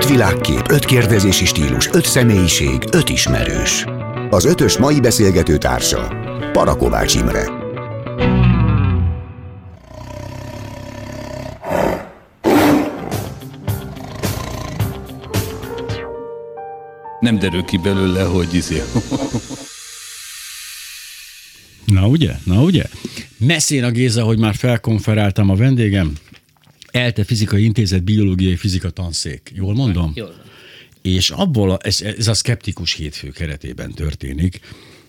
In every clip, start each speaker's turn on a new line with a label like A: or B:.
A: Öt világkép, öt kérdezési stílus, öt személyiség, öt ismerős. Az ötös mai beszélgető társa Parakovács Imre.
B: Nem derül ki belőle, hogy izé.
C: Na ugye? Na ugye? Messzén a Géza, hogy már felkonferáltam a vendégem. ELTE Fizikai Intézet Biológiai Fizika Tanszék. Jól mondom?
D: Jól van.
C: És abból, a, ez, ez a szkeptikus hétfő keretében történik,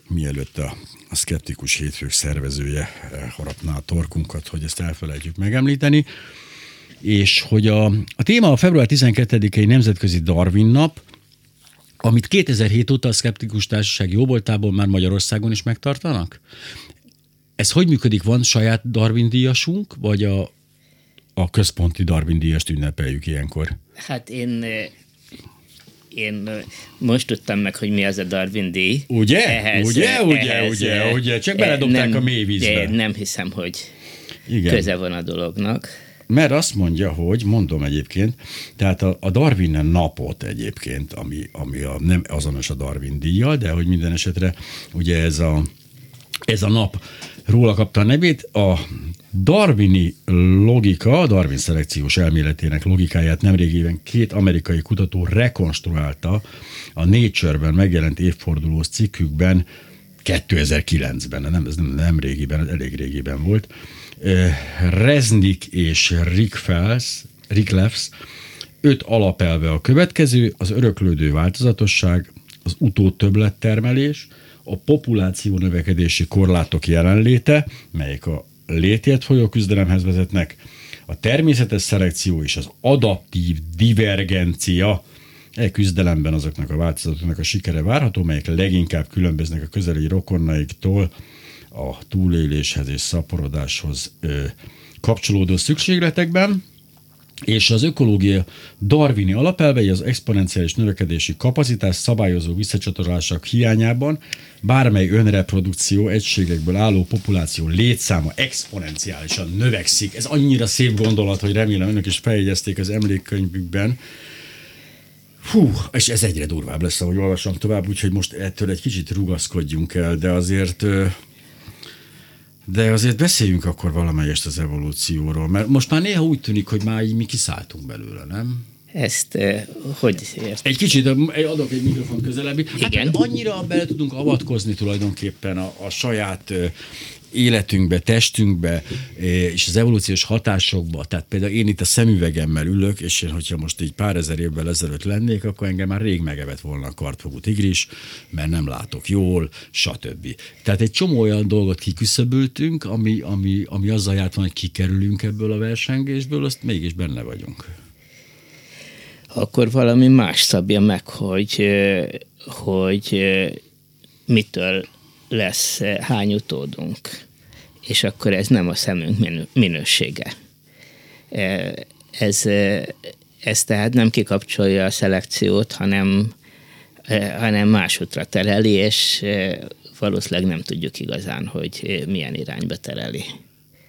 C: mielőtt a, a szkeptikus hétfők szervezője eh, harapná a torkunkat, hogy ezt elfelejtjük megemlíteni, és hogy a, a téma a február 12-i Nemzetközi Darwin nap, amit 2007 óta a Szkeptikus Társaság jóvoltából már Magyarországon is megtartanak? Ez hogy működik? Van saját Darwin díjasunk, vagy a, a központi Darwin díjast ünnepeljük ilyenkor?
D: Hát én eh, én eh, most tudtam meg, hogy mi az a Darwin díj.
C: Ugye? Ehhez, ugye, ugye, ehhez, ugye, eh, ugye, csak beledobták nem, a mélyvízbe.
D: Nem hiszem, hogy Igen. köze van a dolognak.
C: Mert azt mondja, hogy, mondom egyébként, tehát a, a Darwin napot egyébként, ami, ami a, nem azonos a Darwin díjjal, de hogy minden esetre ugye ez a, ez a nap róla kapta a nevét, a Darwini logika, Darwin szelekciós elméletének logikáját nemrégében két amerikai kutató rekonstruálta a Nature-ben megjelent évfordulós cikkükben 2009-ben, nem, ez nem, nem régiben, elég régiben volt. Reznik és Rick Fels, Rick Lefs, öt alapelve a következő, az öröklődő változatosság, az utótöbblettermelés, a populáció növekedési korlátok jelenléte, melyek a létért folyó küzdelemhez vezetnek, a természetes szelekció és az adaptív divergencia, E küzdelemben azoknak a változatoknak a sikere várható, melyek leginkább különböznek a közeli rokonnaiktól a túléléshez és szaporodáshoz ö, kapcsolódó szükségletekben és az ökológia darwini alapelvei az exponenciális növekedési kapacitás szabályozó visszacsatolások hiányában bármely önreprodukció egységekből álló populáció létszáma exponenciálisan növekszik. Ez annyira szép gondolat, hogy remélem önök is feljegyezték az emlékkönyvükben. Hú, és ez egyre durvább lesz, ahogy olvasom tovább, úgyhogy most ettől egy kicsit rugaszkodjunk el, de azért de azért beszéljünk akkor valamelyest az evolúcióról, mert most már néha úgy tűnik, hogy már így mi kiszálltunk belőle, nem?
D: Ezt uh, hogy ért?
C: Egy kicsit, adok egy mikrofon közelebbi. Hát Igen. annyira bele tudunk avatkozni tulajdonképpen a, a saját életünkbe, testünkbe, és az evolúciós hatásokba. Tehát például én itt a szemüvegemmel ülök, és én, hogyha most így pár ezer évvel ezelőtt lennék, akkor engem már rég megevett volna a kartfogú tigris, mert nem látok jól, stb. Tehát egy csomó olyan dolgot kiküszöböltünk, ami, ami, ami azzal járt van, hogy kikerülünk ebből a versengésből, azt mégis benne vagyunk.
D: Akkor valami más szabja meg, hogy, hogy mitől lesz eh, hány utódunk, és akkor ez nem a szemünk minősége. Eh, ez, eh, ez tehát nem kikapcsolja a szelekciót, hanem, hanem másútra tereli, és valószínűleg nem tudjuk igazán, hogy milyen irányba tereli.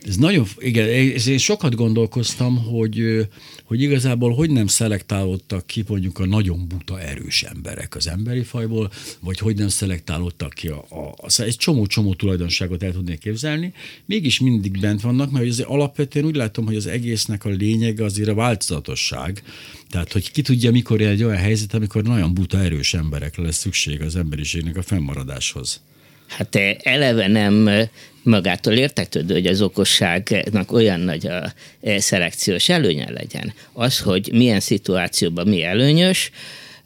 C: Ez nagyon, igen, én sokat gondolkoztam, hogy, hogy igazából hogy nem szelektálódtak ki mondjuk a nagyon buta erős emberek az emberi fajból, vagy hogy nem szelektálódtak ki a, a, a egy csomó-csomó tulajdonságot el tudnék képzelni, mégis mindig bent vannak, mert azért alapvetően úgy látom, hogy az egésznek a lényege azért a változatosság, tehát, hogy ki tudja, mikor egy olyan helyzet, amikor nagyon buta erős emberekre lesz szükség az emberiségnek a fennmaradáshoz.
D: Hát eleve nem magától értetődő, hogy az okosságnak olyan nagy a e, szelekciós előnye legyen. Az, hogy milyen szituációban mi előnyös,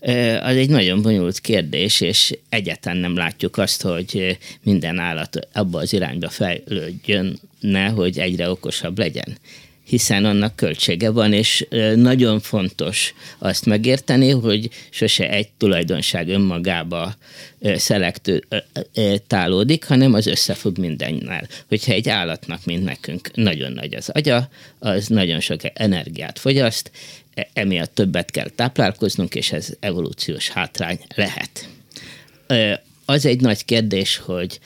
D: e, az egy nagyon bonyolult kérdés, és egyáltalán nem látjuk azt, hogy minden állat abba az irányba fejlődjön, hogy egyre okosabb legyen hiszen annak költsége van, és nagyon fontos azt megérteni, hogy sose egy tulajdonság önmagába szelektálódik, hanem az összefügg mindennel. Hogyha egy állatnak, mint nekünk, nagyon nagy az agya, az nagyon sok energiát fogyaszt, e, emiatt többet kell táplálkoznunk, és ez evolúciós hátrány lehet. Az egy nagy kérdés, hogy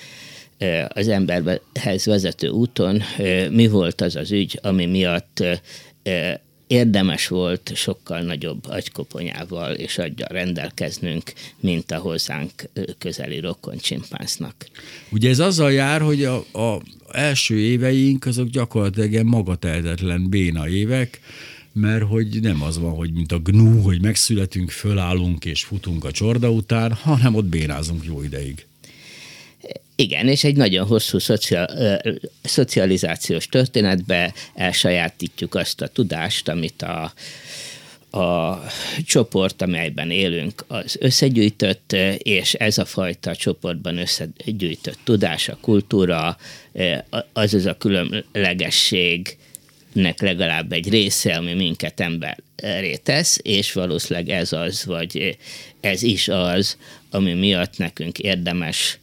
D: az emberhez vezető úton mi volt az az ügy, ami miatt érdemes volt sokkal nagyobb agykoponyával és aggyal rendelkeznünk, mint a hozzánk közeli rokon csimpánznak.
C: Ugye ez azzal jár, hogy a, a első éveink azok gyakorlatilag magatehetetlen béna évek, mert hogy nem az van, hogy mint a gnu, hogy megszületünk, fölállunk és futunk a csorda után, hanem ott bénázunk jó ideig.
D: Igen, és egy nagyon hosszú szociál, szocializációs történetbe elsajátítjuk azt a tudást, amit a, a csoport, amelyben élünk, az összegyűjtött, és ez a fajta csoportban összegyűjtött tudás, a kultúra, az az a különlegesség, nek legalább egy része, ami minket emberré tesz, és valószínűleg ez az, vagy ez is az, ami miatt nekünk érdemes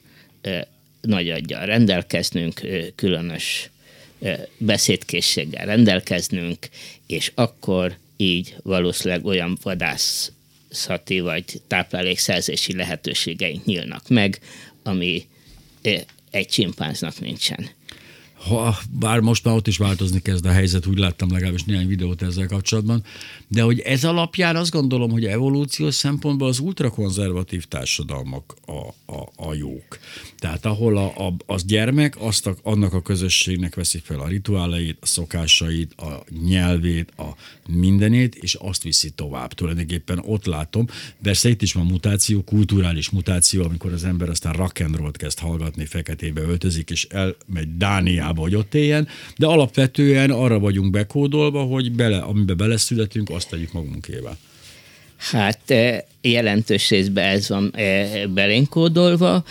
D: nagy aggyal rendelkeznünk, különös beszédkészséggel rendelkeznünk, és akkor így valószínűleg olyan vadászati vagy táplálékszerzési lehetőségeink nyílnak meg, ami egy csimpánznak nincsen
C: ha, bár most már ott is változni kezd a helyzet, úgy láttam legalábbis néhány videót ezzel kapcsolatban, de hogy ez alapján azt gondolom, hogy evolúciós szempontból az ultrakonzervatív társadalmak a, a, a jók. Tehát ahol a, a, az gyermek azt a, annak a közösségnek veszi fel a rituáleit, a szokásait, a nyelvét, a mindenét, és azt viszi tovább. Tulajdonképpen ott látom, persze itt is van mutáció, kulturális mutáció, amikor az ember aztán rock kezd hallgatni, feketébe öltözik, és elmegy Dániába, hogy ott éljen, de alapvetően arra vagyunk bekódolva, hogy bele, amiben beleszületünk, azt tegyük magunkével.
D: Hát eh, jelentős részben ez van eh, belénkódolva,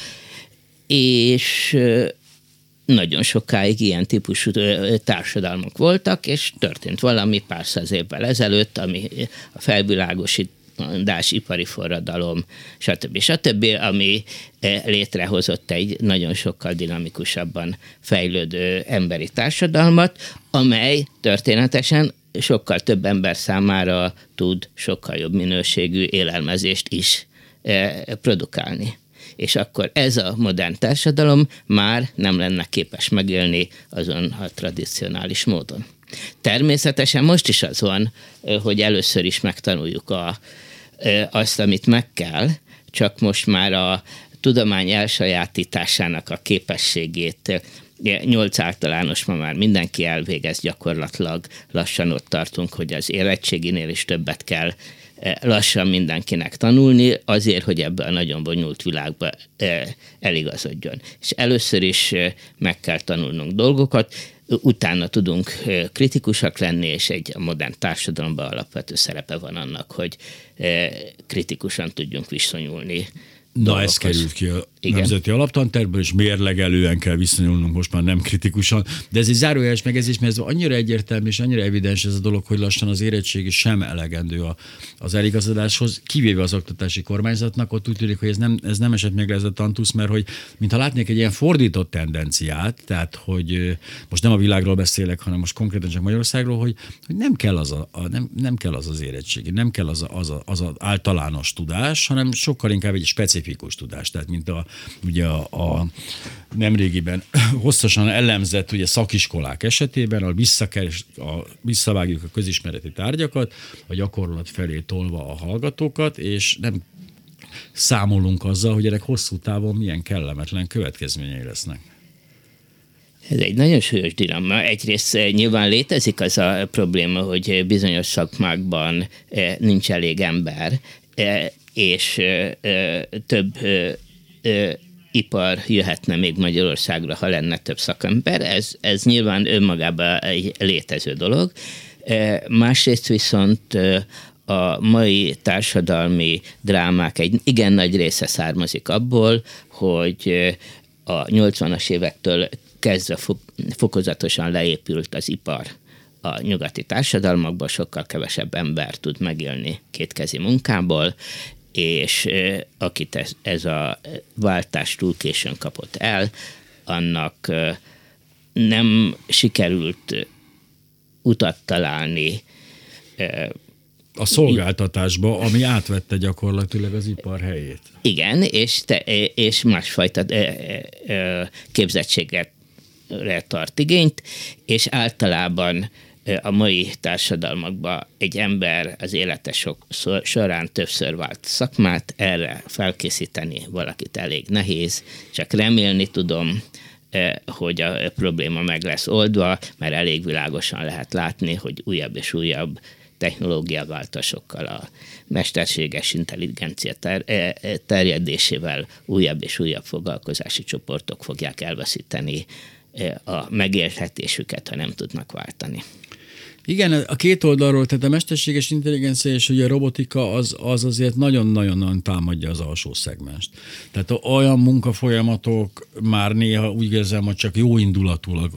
D: és eh, nagyon sokáig ilyen típusú társadalmak voltak, és történt valami pár száz évvel ezelőtt, ami a felvilágosítás, ipari forradalom, stb. stb., ami létrehozott egy nagyon sokkal dinamikusabban fejlődő emberi társadalmat, amely történetesen sokkal több ember számára tud sokkal jobb minőségű élelmezést is produkálni és akkor ez a modern társadalom már nem lenne képes megélni azon a tradicionális módon. Természetesen most is az van, hogy először is megtanuljuk a, azt, amit meg kell, csak most már a tudomány elsajátításának a képességét nyolc általános ma már mindenki elvégez gyakorlatilag, lassan ott tartunk, hogy az érettséginél is többet kell lassan mindenkinek tanulni, azért, hogy ebbe a nagyon bonyolult világba eligazodjon. És először is meg kell tanulnunk dolgokat, utána tudunk kritikusak lenni, és egy modern társadalomban alapvető szerepe van annak, hogy kritikusan tudjunk viszonyulni
C: Na, ez került ki a Igen. nemzeti alaptanterből, és mérlegelően kell viszonyulnunk most már nem kritikusan. De ez egy zárójeles megezés, mert ez annyira egyértelmű és annyira evidens ez a dolog, hogy lassan az érettségi sem elegendő a, az eligazodáshoz, kivéve az oktatási kormányzatnak, ott úgy tűnik, hogy ez nem, ez nem esett meg ez a tantusz, mert hogy mintha látnék egy ilyen fordított tendenciát, tehát hogy most nem a világról beszélek, hanem most konkrétan csak Magyarországról, hogy, hogy nem kell az a, a nem, nem kell az az érettségi, nem kell az a, az, a, az a általános tudás, hanem sokkal inkább egy specifikus tudás, tehát mint a, ugye a, a nemrégiben hosszasan elemzett ugye szakiskolák esetében, a, visszakers, a visszavágjuk a közismereti tárgyakat, a gyakorlat felé tolva a hallgatókat, és nem számolunk azzal, hogy ennek hosszú távon milyen kellemetlen következményei lesznek.
D: Ez egy nagyon súlyos dilemma. Egyrészt eh, nyilván létezik az a probléma, hogy bizonyos szakmákban eh, nincs elég ember, eh, és több ipar jöhetne még Magyarországra, ha lenne több szakember. Ez, ez nyilván önmagában egy létező dolog. Másrészt viszont a mai társadalmi drámák egy igen nagy része származik abból, hogy a 80-as évektől kezdve fokozatosan leépült az ipar a nyugati társadalmakban, sokkal kevesebb ember tud megélni kétkezi munkából, és akit ez, ez a váltás túl későn kapott el, annak nem sikerült utat találni
C: a szolgáltatásba, ami átvette gyakorlatilag az ipar helyét.
D: Igen, és, te, és másfajta képzettséget tart igényt, és általában a mai társadalmakban egy ember az élete sok, során többször vált szakmát, erre felkészíteni valakit elég nehéz, csak remélni tudom, hogy a probléma meg lesz oldva, mert elég világosan lehet látni, hogy újabb és újabb technológiaváltásokkal, a mesterséges intelligencia ter- terjedésével újabb és újabb foglalkozási csoportok fogják elveszíteni a megélhetésüket, ha nem tudnak váltani.
C: Igen, a két oldalról, tehát a mesterséges intelligencia és ugye a robotika az, az azért nagyon-nagyon támadja az alsó szegmest. Tehát olyan munkafolyamatok már néha úgy érzem, hogy csak jó indulatulag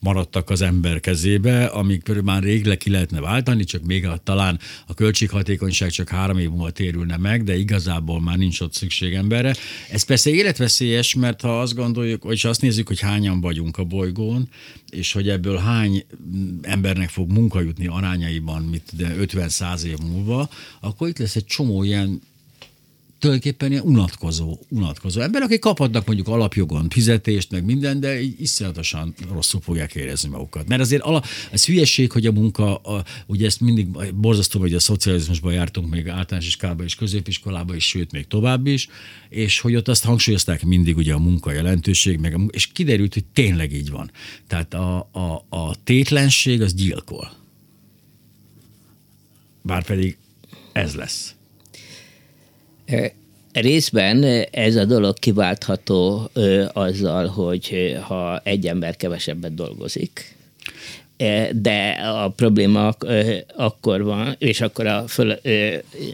C: maradtak az ember kezébe, amik már rég le ki lehetne váltani, csak még a, talán a költséghatékonyság csak három év múlva térülne meg, de igazából már nincs ott szükség emberre. Ez persze életveszélyes, mert ha azt gondoljuk, vagy azt nézzük, hogy hányan vagyunk a bolygón, és hogy ebből hány embernek fog munka jutni arányaiban, mit de 50-100 év múlva, akkor itt lesz egy csomó ilyen tulajdonképpen ilyen unatkozó, unatkozó ember, akik kaphatnak mondjuk alapjogon fizetést, meg minden, de így iszonyatosan rosszul fogják érezni magukat. Mert azért ala, ez hülyeség, hogy a munka, a, ugye ezt mindig borzasztó, hogy a szocializmusban jártunk még általános iskolában és középiskolában is, sőt még tovább is, és hogy ott azt hangsúlyozták mindig ugye a munka jelentőség, meg a, és kiderült, hogy tényleg így van. Tehát a, a, a tétlenség az gyilkol. Bár pedig ez lesz.
D: Részben ez a dolog kiváltható azzal, hogy ha egy ember kevesebbet dolgozik, de a probléma akkor van, és akkor a föl,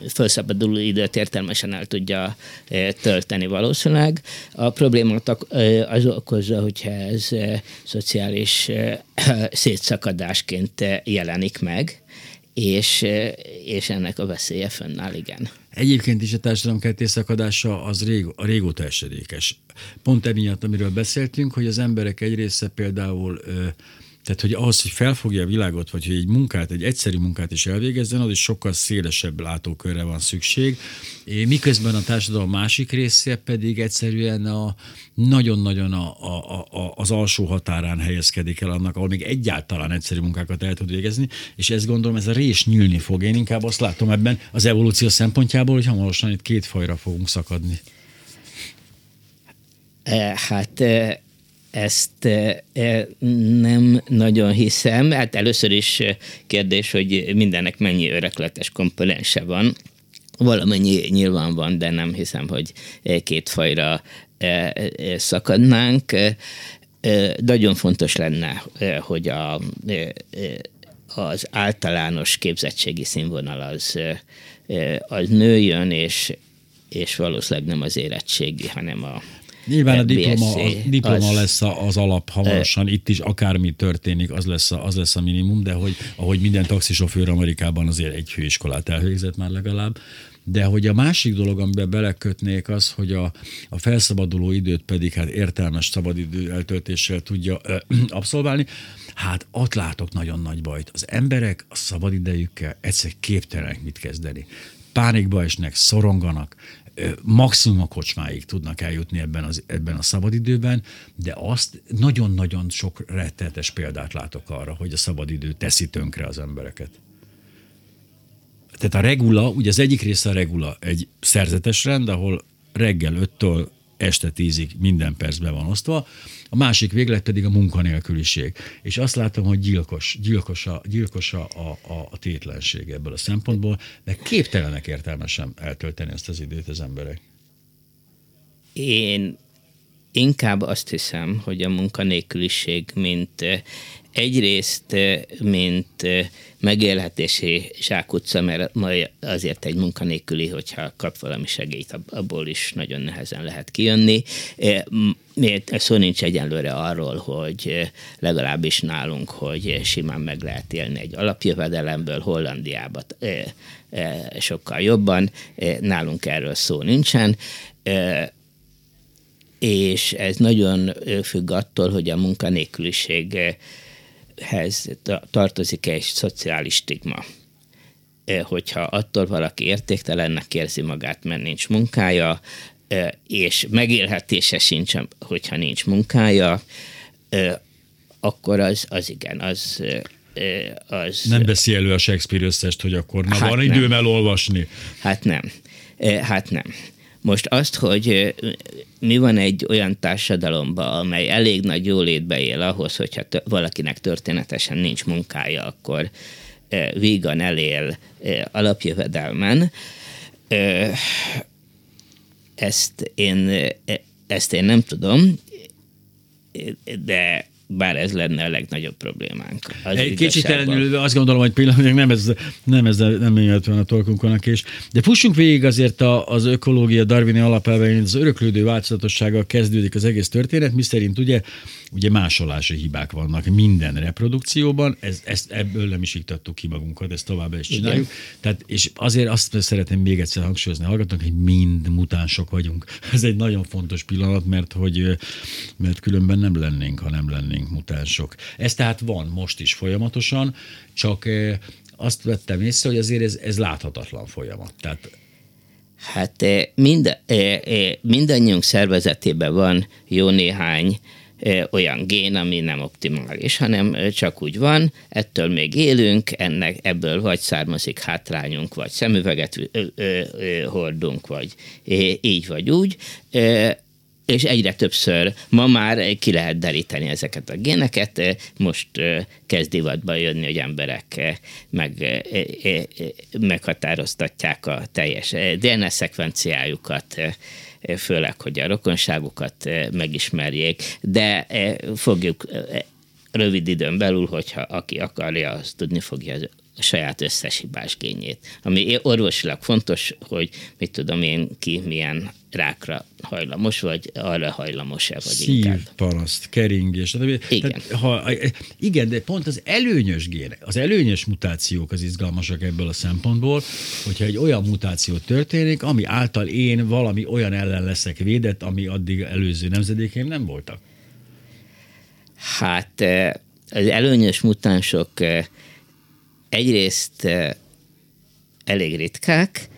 D: felszabaduló időt értelmesen el tudja tölteni valószínűleg. A problémát az okozza, hogyha ez szociális szétszakadásként jelenik meg, és, és ennek a veszélye fönnáll, igen.
C: Egyébként is a társadalom kettészakadása az rég, a régóta esedékes. Pont emiatt, amiről beszéltünk, hogy az emberek egy része például tehát, hogy ahhoz, hogy felfogja a világot, vagy hogy egy munkát, egy egyszerű munkát is elvégezzen, az is sokkal szélesebb látókörre van szükség. Miközben a társadalom másik része pedig egyszerűen a nagyon-nagyon a, a, a, az alsó határán helyezkedik el annak, ahol még egyáltalán egyszerű munkákat el tud végezni, és ezt gondolom, ez a rés nyílni fog. Én inkább azt látom ebben az evolúció szempontjából, hogy hamarosan itt két fajra fogunk szakadni.
D: Hát ezt nem nagyon hiszem. Hát először is kérdés, hogy mindennek mennyi örökletes komponense van. Valamennyi nyilván van, de nem hiszem, hogy két fajra szakadnánk. Nagyon fontos lenne, hogy a, az általános képzettségi színvonal az, az nőjön, és, és valószínűleg nem az érettségi, hanem a,
C: Nyilván a diploma, a diploma az, lesz az alap hamarosan, itt is akármi történik, az lesz a, az lesz a minimum, de hogy ahogy minden taxisofőr Amerikában azért egy főiskolát elvégzett már legalább, de hogy a másik dolog, amiben belekötnék az, hogy a, a felszabaduló időt pedig hát értelmes szabadidő eltöltéssel tudja ö, abszolválni, hát ott látok nagyon nagy bajt. Az emberek a szabadidejükkel egyszer képtelenek mit kezdeni. Pánikba esnek, szoronganak, maximum a kocsmáig tudnak eljutni ebben, az, ebben a szabadidőben, de azt nagyon-nagyon sok rettenetes példát látok arra, hogy a szabadidő teszi tönkre az embereket. Tehát a regula, ugye az egyik része a regula egy szerzetes rend, ahol reggel 5-től este tízig minden percben van osztva, a másik véglet pedig a munkanélküliség. És azt látom, hogy gyilkos, gyilkos, a, gyilkos a, a, a tétlenség ebből a szempontból, de képtelenek értelmesen eltölteni ezt az időt az emberek.
D: Én inkább azt hiszem, hogy a munkanélküliség, mint egyrészt, mint megélhetési zsákutca, mert majd azért egy munkanélküli, hogyha kap valami segélyt, abból is nagyon nehezen lehet kijönni. Szó nincs egyenlőre arról, hogy legalábbis nálunk, hogy simán meg lehet élni egy alapjövedelemből, Hollandiában sokkal jobban, nálunk erről szó nincsen és ez nagyon függ attól, hogy a munkanélküliséghez tartozik egy szociális stigma. Hogyha attól valaki értéktelennek érzi magát, mert nincs munkája, és megélhetése sincs, hogyha nincs munkája, akkor az, az igen, az az...
C: Nem beszél elő a Shakespeare összest, hogy akkor na
D: Hát
C: van
D: nem.
C: időm elolvasni.
D: Hát nem. Hát nem. Most azt, hogy mi van egy olyan társadalomban, amely elég nagy jólétbe él ahhoz, hogyha valakinek történetesen nincs munkája, akkor vígan elél alapjövedelmen, ezt én, ezt én nem tudom, de bár ez lenne a legnagyobb problémánk.
C: Az Egy kicsit ellenülve azt gondolom, hogy pillanatnyilag nem ez, nem ez nem miatt van a tolkunkon és de fussunk végig azért a, az ökológia darwini alapelvein, az öröklődő változatossággal kezdődik az egész történet, miszerint ugye, ugye másolási hibák vannak minden reprodukcióban, ez, ezt ebből nem is iktattuk ki magunkat, ezt továbbá is csináljuk. Igen. Tehát, és azért azt szeretném még egyszer hangsúlyozni hallgatók, hogy mind mutánsok vagyunk. Ez egy nagyon fontos pillanat, mert hogy mert különben nem lennénk, ha nem lennénk mutánsok. Ez tehát van most is folyamatosan, csak azt vettem észre, hogy azért ez, ez láthatatlan folyamat. Tehát
D: Hát mind, mindannyiunk szervezetében van jó néhány olyan gén, ami nem optimális, hanem csak úgy van, ettől még élünk, ennek ebből vagy származik hátrányunk, vagy szemüveget hordunk, vagy így vagy úgy. És egyre többször ma már ki lehet deríteni ezeket a géneket, most kezd divatba jönni, hogy emberek meg, meghatároztatják a teljes DNS szekvenciájukat, főleg, hogy a rokonságukat megismerjék, de fogjuk rövid időn belül, hogyha aki akarja, az tudni fogja saját összes hibás gényét. Ami orvosilag fontos, hogy mit tudom én ki milyen rákra hajlamos, vagy arra hajlamos-e, vagy
C: Szív,
D: inkább.
C: paraszt, keringés.
D: Igen.
C: Tehát, ha, igen, de pont az előnyös gének, az előnyös mutációk az izgalmasak ebből a szempontból, hogyha egy olyan mutáció történik, ami által én valami olyan ellen leszek védett, ami addig előző nemzedékeim nem voltak.
D: Hát az előnyös mutánsok egyrészt elég ritkák,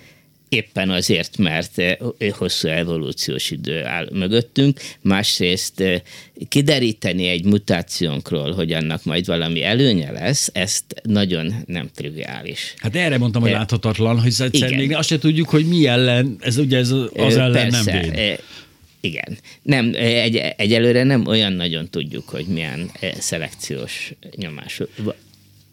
D: éppen azért, mert hosszú evolúciós idő áll mögöttünk, másrészt kideríteni egy mutációnkról, hogy annak majd valami előnye lesz, ezt nagyon nem triviális.
C: Hát erre mondtam, hogy láthatatlan, hogy egyszer még azt se tudjuk, hogy mi ellen, ez ugye ez az ellen Persze, nem véd.
D: Igen. Nem, egy, egyelőre nem olyan nagyon tudjuk, hogy milyen szelekciós nyomás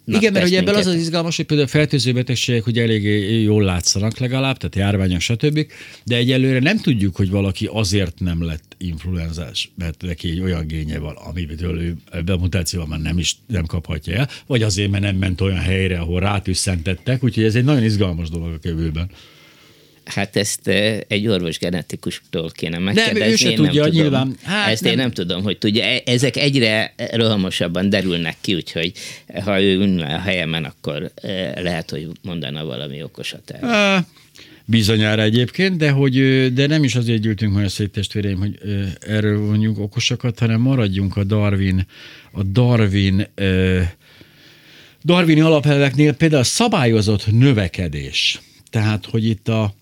C: Na, Igen, mert ugye ebből az az izgalmas, hogy például fertőző betegségek hogy eléggé jól látszanak legalább, tehát járványok, stb. De egyelőre nem tudjuk, hogy valaki azért nem lett influenzás, mert neki egy olyan génye van, amitől ő ebben a mutációban már nem is nem kaphatja el, vagy azért, mert nem ment olyan helyre, ahol rátüsszentettek, úgyhogy ez egy nagyon izgalmas dolog a kövőben.
D: Hát ezt egy orvos genetikustól kéne megkérdezni.
C: Nem, ő se
D: én
C: tudja,
D: nem
C: nyilván.
D: Hát ezt nem. én nem tudom, hogy tudja. E, ezek egyre rohamosabban derülnek ki, úgyhogy ha ő ülne a helyemen, akkor lehet, hogy mondana valami okosat el.
C: Bizonyára egyébként, de, hogy, de nem is azért gyűltünk majd a szép testvéreim, hogy erről vonjuk okosakat, hanem maradjunk a Darwin, a Darwin Darwini alapelveknél például a szabályozott növekedés. Tehát, hogy itt a,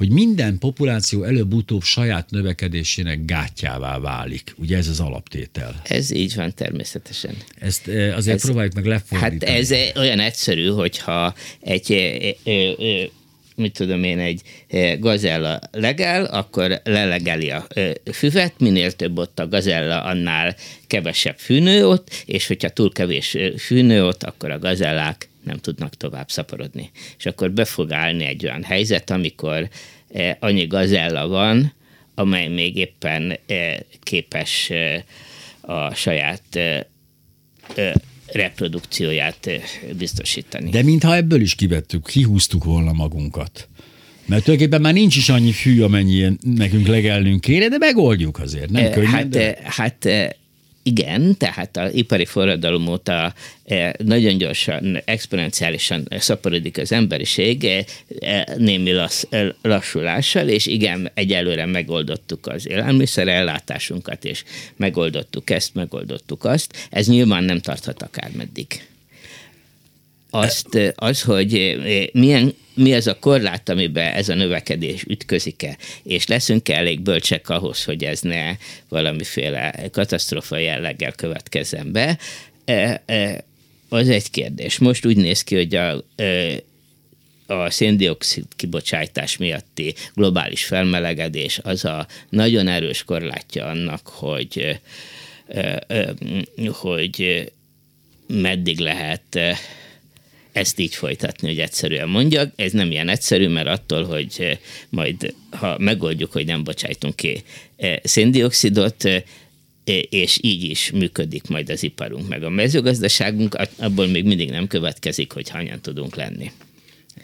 C: hogy minden populáció előbb-utóbb saját növekedésének gátjává válik. Ugye ez az alaptétel.
D: Ez így van természetesen.
C: Ezt azért ez, próbáljuk meg lefordítani.
D: Hát ez olyan egyszerű, hogyha egy mit tudom én, egy gazella legel, akkor lelegeli a füvet, minél több ott a gazella, annál kevesebb fűnő ott, és hogyha túl kevés fűnő ott, akkor a gazellák nem tudnak tovább szaporodni. És akkor be fog állni egy olyan helyzet, amikor eh, annyi gazella van, amely még éppen eh, képes eh, a saját reprodukcióját biztosítani.
C: De mintha ebből is kivettük, kihúztuk volna magunkat. Mert tulajdonképpen már nincs is annyi fű, amennyi nekünk legelnünk kéne, de megoldjuk azért, nem könnyen,
D: Hát,
C: de...
D: hát igen, tehát az ipari forradalom óta eh, nagyon gyorsan, exponenciálisan szaporodik az emberiség eh, eh, némi lassz, lassulással, és igen, egyelőre megoldottuk az élelmiszer ellátásunkat, és megoldottuk ezt, megoldottuk azt. Ez nyilván nem tarthat akármeddig azt, az, hogy milyen, mi ez a korlát, amiben ez a növekedés ütközik-e, és leszünk-e elég bölcsek ahhoz, hogy ez ne valamiféle katasztrofa jelleggel következzen be. az egy kérdés. Most úgy néz ki, hogy a, a széndiokszid kibocsátás miatti globális felmelegedés az a nagyon erős korlátja annak, hogy, hogy meddig lehet ezt így folytatni, hogy egyszerűen mondjak. Ez nem ilyen egyszerű, mert attól, hogy majd ha megoldjuk, hogy nem bocsájtunk ki széndiokszidot, és így is működik majd az iparunk, meg a mezőgazdaságunk, abból még mindig nem következik, hogy hányan tudunk lenni.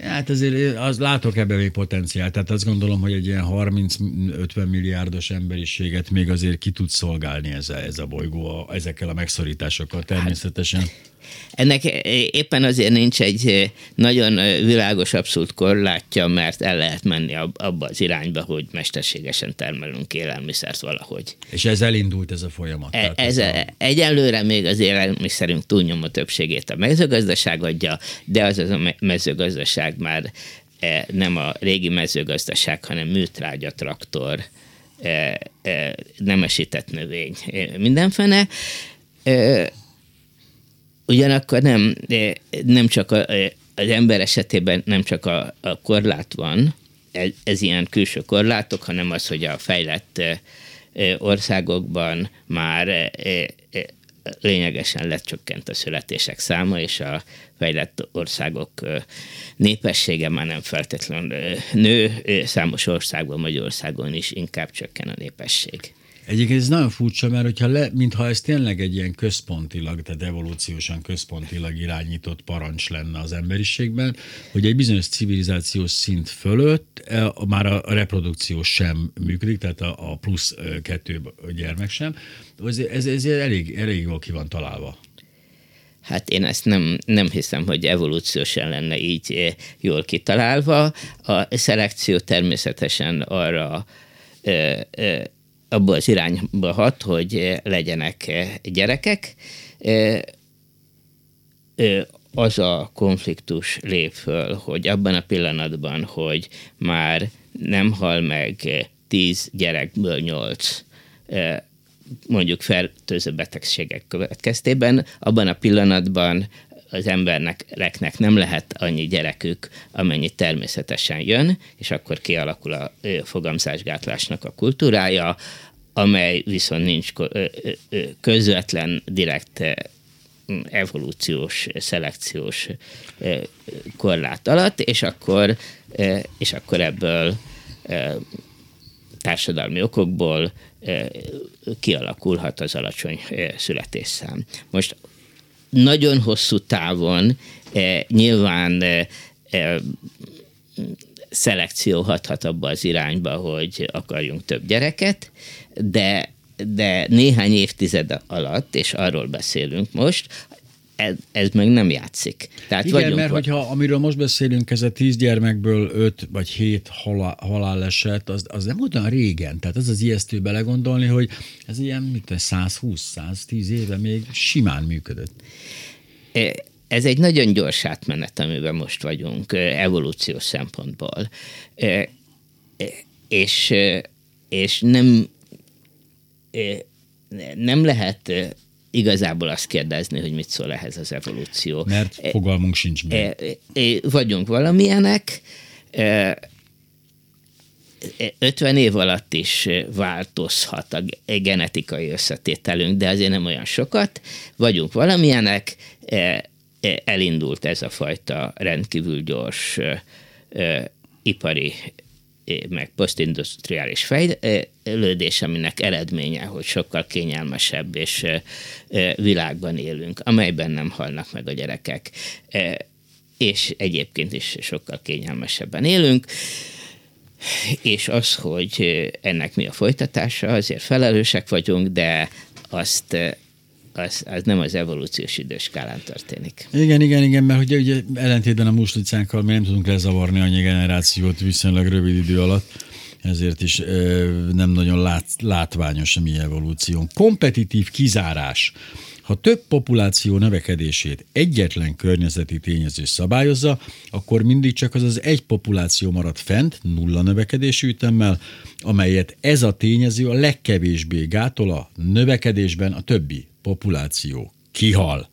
C: Hát azért az látok ebben még potenciált. Tehát azt gondolom, hogy egy ilyen 30-50 milliárdos emberiséget még azért ki tud szolgálni ez a, ez a bolygó a, ezekkel a megszorításokkal természetesen. Hát,
D: ennek éppen azért nincs egy nagyon világos abszolút korlátja, mert el lehet menni abba az irányba, hogy mesterségesen termelünk élelmiszert valahogy.
C: És ez elindult ez a folyamat.
D: E, ez, ez a... Egyelőre még az élelmiszerünk túlnyomó többségét a mezőgazdaság adja, de az az a mezőgazdaság már e, nem a régi mezőgazdaság, hanem műtrágya, traktor, e, nemesített növény, mindenfene Ugyanakkor nem, nem csak a, az ember esetében nem csak a, a korlát van, ez, ez ilyen külső korlátok, hanem az, hogy a fejlett országokban már lényegesen lecsökkent a születések száma, és a fejlett országok népessége már nem feltétlenül nő, számos országban, Magyarországon is inkább csökken a népesség.
C: Egyébként ez nagyon furcsa, mert hogyha le, mintha ez tényleg egy ilyen központilag, tehát evolúciósan központilag irányított parancs lenne az emberiségben, hogy egy bizonyos civilizációs szint fölött e, már a reprodukció sem működik, tehát a, a plusz kettő gyermek sem. Ez, ez, ez elég, elég jól ki van találva.
D: Hát én ezt nem, nem hiszem, hogy evolúciósan lenne így jól kitalálva. A szelekció természetesen arra abba az irányba hat, hogy legyenek gyerekek. Az a konfliktus lép föl, hogy abban a pillanatban, hogy már nem hal meg tíz gyerekből nyolc mondjuk fertőző betegségek következtében, abban a pillanatban az embernek nem lehet annyi gyerekük, amennyi természetesen jön, és akkor kialakul a fogamzásgátlásnak a kultúrája, amely viszont nincs közvetlen, direkt evolúciós, szelekciós korlát alatt, és akkor, és akkor ebből társadalmi okokból kialakulhat az alacsony születésszám. Most nagyon hosszú távon eh, nyilván eh, eh, szelekció hathat abba az irányba, hogy akarjunk több gyereket, de de néhány évtized alatt, és arról beszélünk most, ez, ez meg nem játszik.
C: Tehát Igen, vagyunk, mert hogyha amiről most beszélünk, ez a tíz gyermekből öt vagy hét halál, haláleset, az, az nem olyan régen. Tehát az az ijesztő belegondolni, hogy ez ilyen mit 120-110 éve még simán működött.
D: E, ez egy nagyon gyors átmenet, amiben most vagyunk e, evolúciós szempontból. E, és, és nem nem lehet igazából azt kérdezni, hogy mit szól ehhez az evolúció.
C: Mert fogalmunk sincs meg.
D: Vagyunk valamilyenek, 50 év alatt is változhat a genetikai összetételünk, de azért nem olyan sokat. Vagyunk valamilyenek, elindult ez a fajta rendkívül gyors ipari meg posztindustriális fejlődés, aminek eredménye, hogy sokkal kényelmesebb és világban élünk, amelyben nem halnak meg a gyerekek, és egyébként is sokkal kényelmesebben élünk. És az, hogy ennek mi a folytatása, azért felelősek vagyunk, de azt az, az nem az evolúciós időskálán történik.
C: Igen, igen, igen, mert ugye, ugye ellentétben a muslicánkkal mi nem tudunk lezavarni annyi generációt viszonylag rövid idő alatt, ezért is ö, nem nagyon lát, látványos a mi evolúció. Kompetitív kizárás. Ha több populáció növekedését egyetlen környezeti tényező szabályozza, akkor mindig csak az az egy populáció marad fent, nulla növekedésű ütemmel, amelyet ez a tényező a legkevésbé gátol a növekedésben a többi populáció kihal.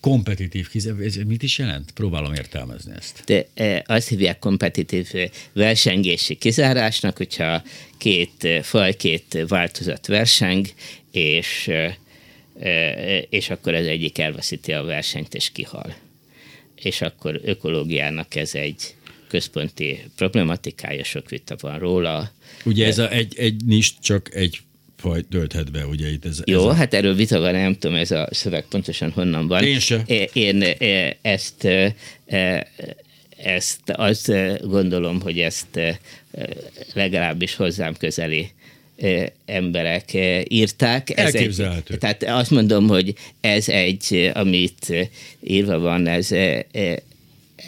C: kompetitív kizállás, ez mit is jelent? Próbálom értelmezni ezt.
D: De e, azt hívják kompetitív versengési kizárásnak, hogyha két faj, két változat verseng, és, e, e, és akkor az egyik elveszíti a versenyt és kihal. És akkor ökológiának ez egy központi problematikája, sok vita van róla.
C: Ugye ez a egy, egy nis csak egy faj tölthet be, ugye itt ez.
D: Jó,
C: ez a...
D: hát erről vita van, nem tudom, ez a szöveg pontosan honnan van.
C: Én se.
D: Én ezt, ezt azt gondolom, hogy ezt legalábbis hozzám közeli emberek írták.
C: Ez Elképzelhető.
D: Egy, tehát azt mondom, hogy ez egy, amit írva van, ez, ez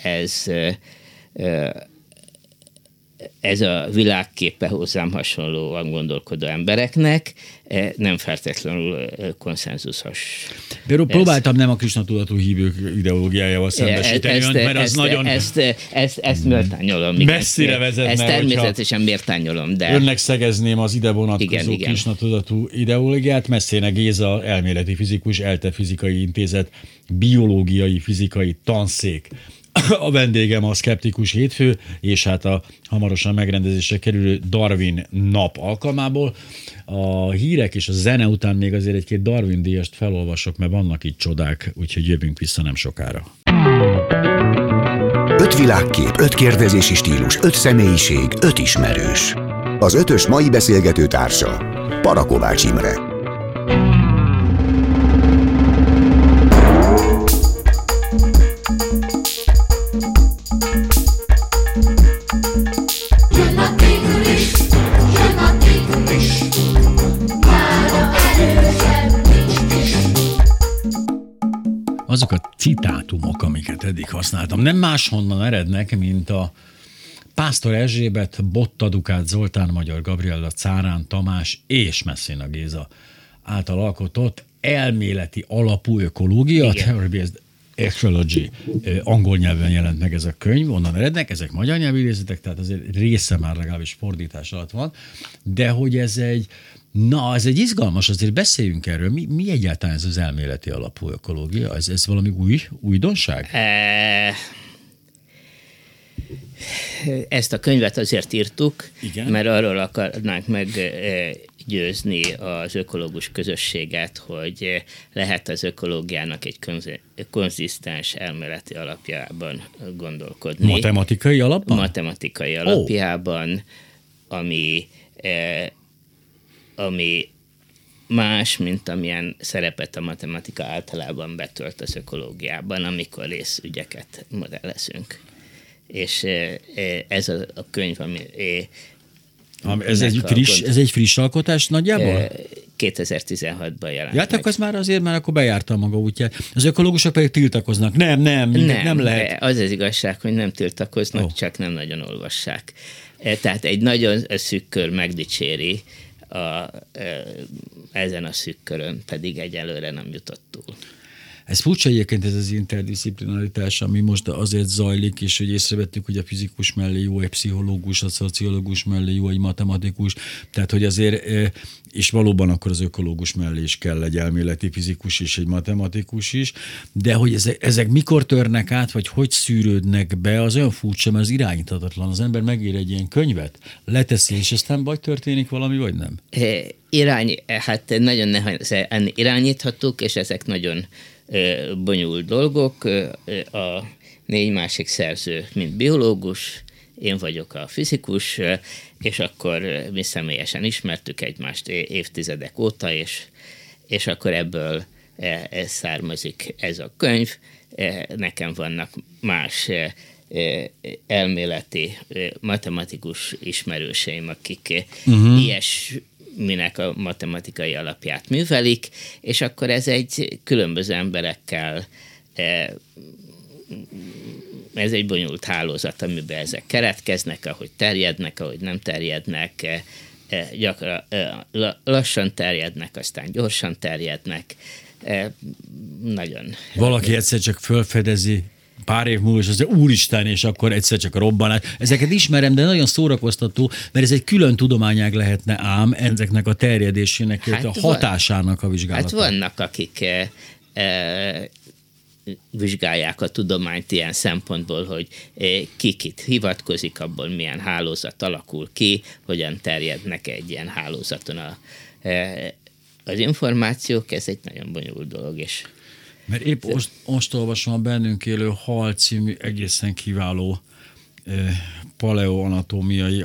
D: ez a világképe hozzám hasonlóan gondolkodó embereknek e, nem feltétlenül e, konszenzusos.
C: De próbáltam nem a Krisna tudatú hívők ideológiájával szembesíteni, ezt, mert az
D: ezt,
C: nagyon...
D: Ezt, ezt, ezt méltányolom.
C: Messzire vezetne,
D: Ezt természetesen méltányolom, de...
C: Önnek szegezném az ide vonatkozó Krisna tudatú ideológiát, Messzéne Géza elméleti fizikus, ELTE fizikai intézet, biológiai fizikai tanszék a vendégem a Skeptikus Hétfő, és hát a hamarosan megrendezésre kerülő Darwin nap alkalmából. A hírek és a zene után még azért egy-két Darwin díjast felolvasok, mert vannak itt csodák, úgyhogy jövünk vissza nem sokára.
A: Öt világkép, öt kérdezési stílus, öt személyiség, öt ismerős. Az ötös mai beszélgető társa Parakovács Imre.
C: Azok a citátumok, amiket eddig használtam, nem máshonnan erednek, mint a Pásztor Erzsébet, Botta Dukát, Zoltán Magyar, Gabriella Cárán, Tamás és Messina Géza által alkotott elméleti alapú ökológia, Ecology angol nyelven jelent meg ez a könyv, onnan erednek, ezek magyar nyelvű idézetek, tehát azért része már legalábbis fordítás alatt van, de hogy ez egy Na, ez egy izgalmas, azért beszéljünk erről. Mi, mi egyáltalán ez az elméleti alapú ökológia? Ez, ez valami új újdonság? E...
D: Ezt a könyvet azért írtuk, Igen? mert arról akarnánk meggyőzni az ökológus közösséget, hogy lehet az ökológiának egy konzisztens elméleti alapjában gondolkodni.
C: Matematikai alapban?
D: Matematikai alapjában, oh. ami ami más, mint amilyen szerepet a matematika általában betölt az ökológiában, amikor részügyeket modellezünk. És ez a, a könyv, ami
C: ez egy, friss, ez egy friss alkotás nagyjából?
D: 2016-ban jelent
C: Ja, hát akkor az már azért, mert akkor bejárta maga útját. Az ökológusok pedig tiltakoznak. Nem, nem, nem, nem lehet.
D: Az az igazság, hogy nem tiltakoznak, oh. csak nem nagyon olvassák. Tehát egy nagyon szűk kör megdicséri a, ezen a szűk körön pedig egyelőre nem jutott túl.
C: Ez furcsa egyébként ez az interdisziplinaritás, ami most azért zajlik, és hogy észrevettük, hogy a fizikus mellé jó egy pszichológus, a szociológus mellé jó egy matematikus, tehát hogy azért, és valóban akkor az ökológus mellé is kell egy elméleti fizikus és egy matematikus is, de hogy ezek, ezek mikor törnek át, vagy hogy szűrődnek be, az olyan furcsa, mert az irányíthatatlan. Az ember megír egy ilyen könyvet, leteszi, és aztán vagy történik valami, vagy nem.
D: Irány, hát nagyon nehezen irányíthatók, és ezek nagyon bonyolult dolgok. A négy másik szerző, mint biológus, én vagyok a fizikus, és akkor mi személyesen ismertük egymást évtizedek óta, és, és akkor ebből származik ez a könyv. Nekem vannak más elméleti matematikus ismerőseim, akik uh-huh. ilyes minek a matematikai alapját művelik, és akkor ez egy különböző emberekkel e, ez egy bonyolult hálózat, amiben ezek keretkeznek, ahogy terjednek, ahogy nem terjednek, e, e, gyakran lassan terjednek, aztán gyorsan terjednek. Nagyon.
C: Valaki egyszer csak felfedezi, pár év múlva, és az úristen, és akkor egyszer csak a robbanás. Ezeket ismerem, de nagyon szórakoztató, mert ez egy külön tudományág lehetne ám ezeknek a terjedésének, hát a hatásának a vizsgálata.
D: Hát vannak, akik e, e, vizsgálják a tudományt ilyen szempontból, hogy kikit hivatkozik, abból milyen hálózat alakul ki, hogyan terjednek egy ilyen hálózaton a, az információk, ez egy nagyon bonyolult dolog, és
C: mert épp most, most olvasom a bennünk élő Hal című egészen kiváló paleoanatómiai